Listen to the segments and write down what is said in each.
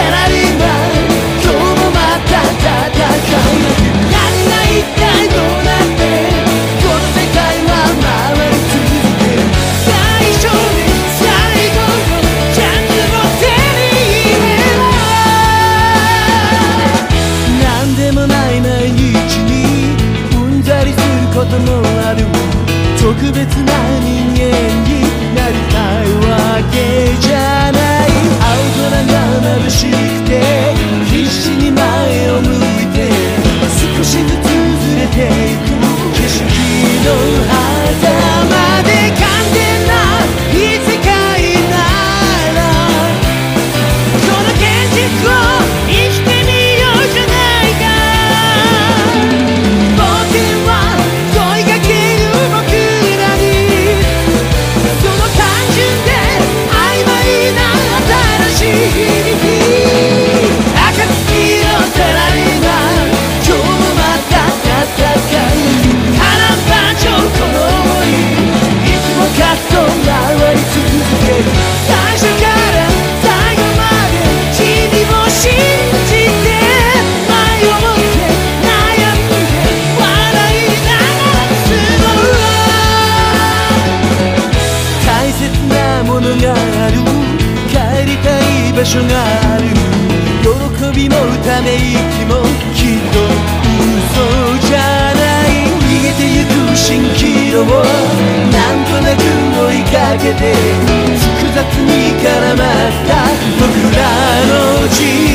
この世界は回り続ける最初に最後のチャンスを手に入れろ何でもない毎日にうんざりすることもある。特別な人間になりたいわけじゃない。空が眩しくて必死に前を向いて少しずつずれていく。景色の場所がある喜びもため息もきっと嘘じゃない逃げてゆく蜃気楼をなんとなく追いかけて複雑に絡まった僕らの人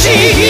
しい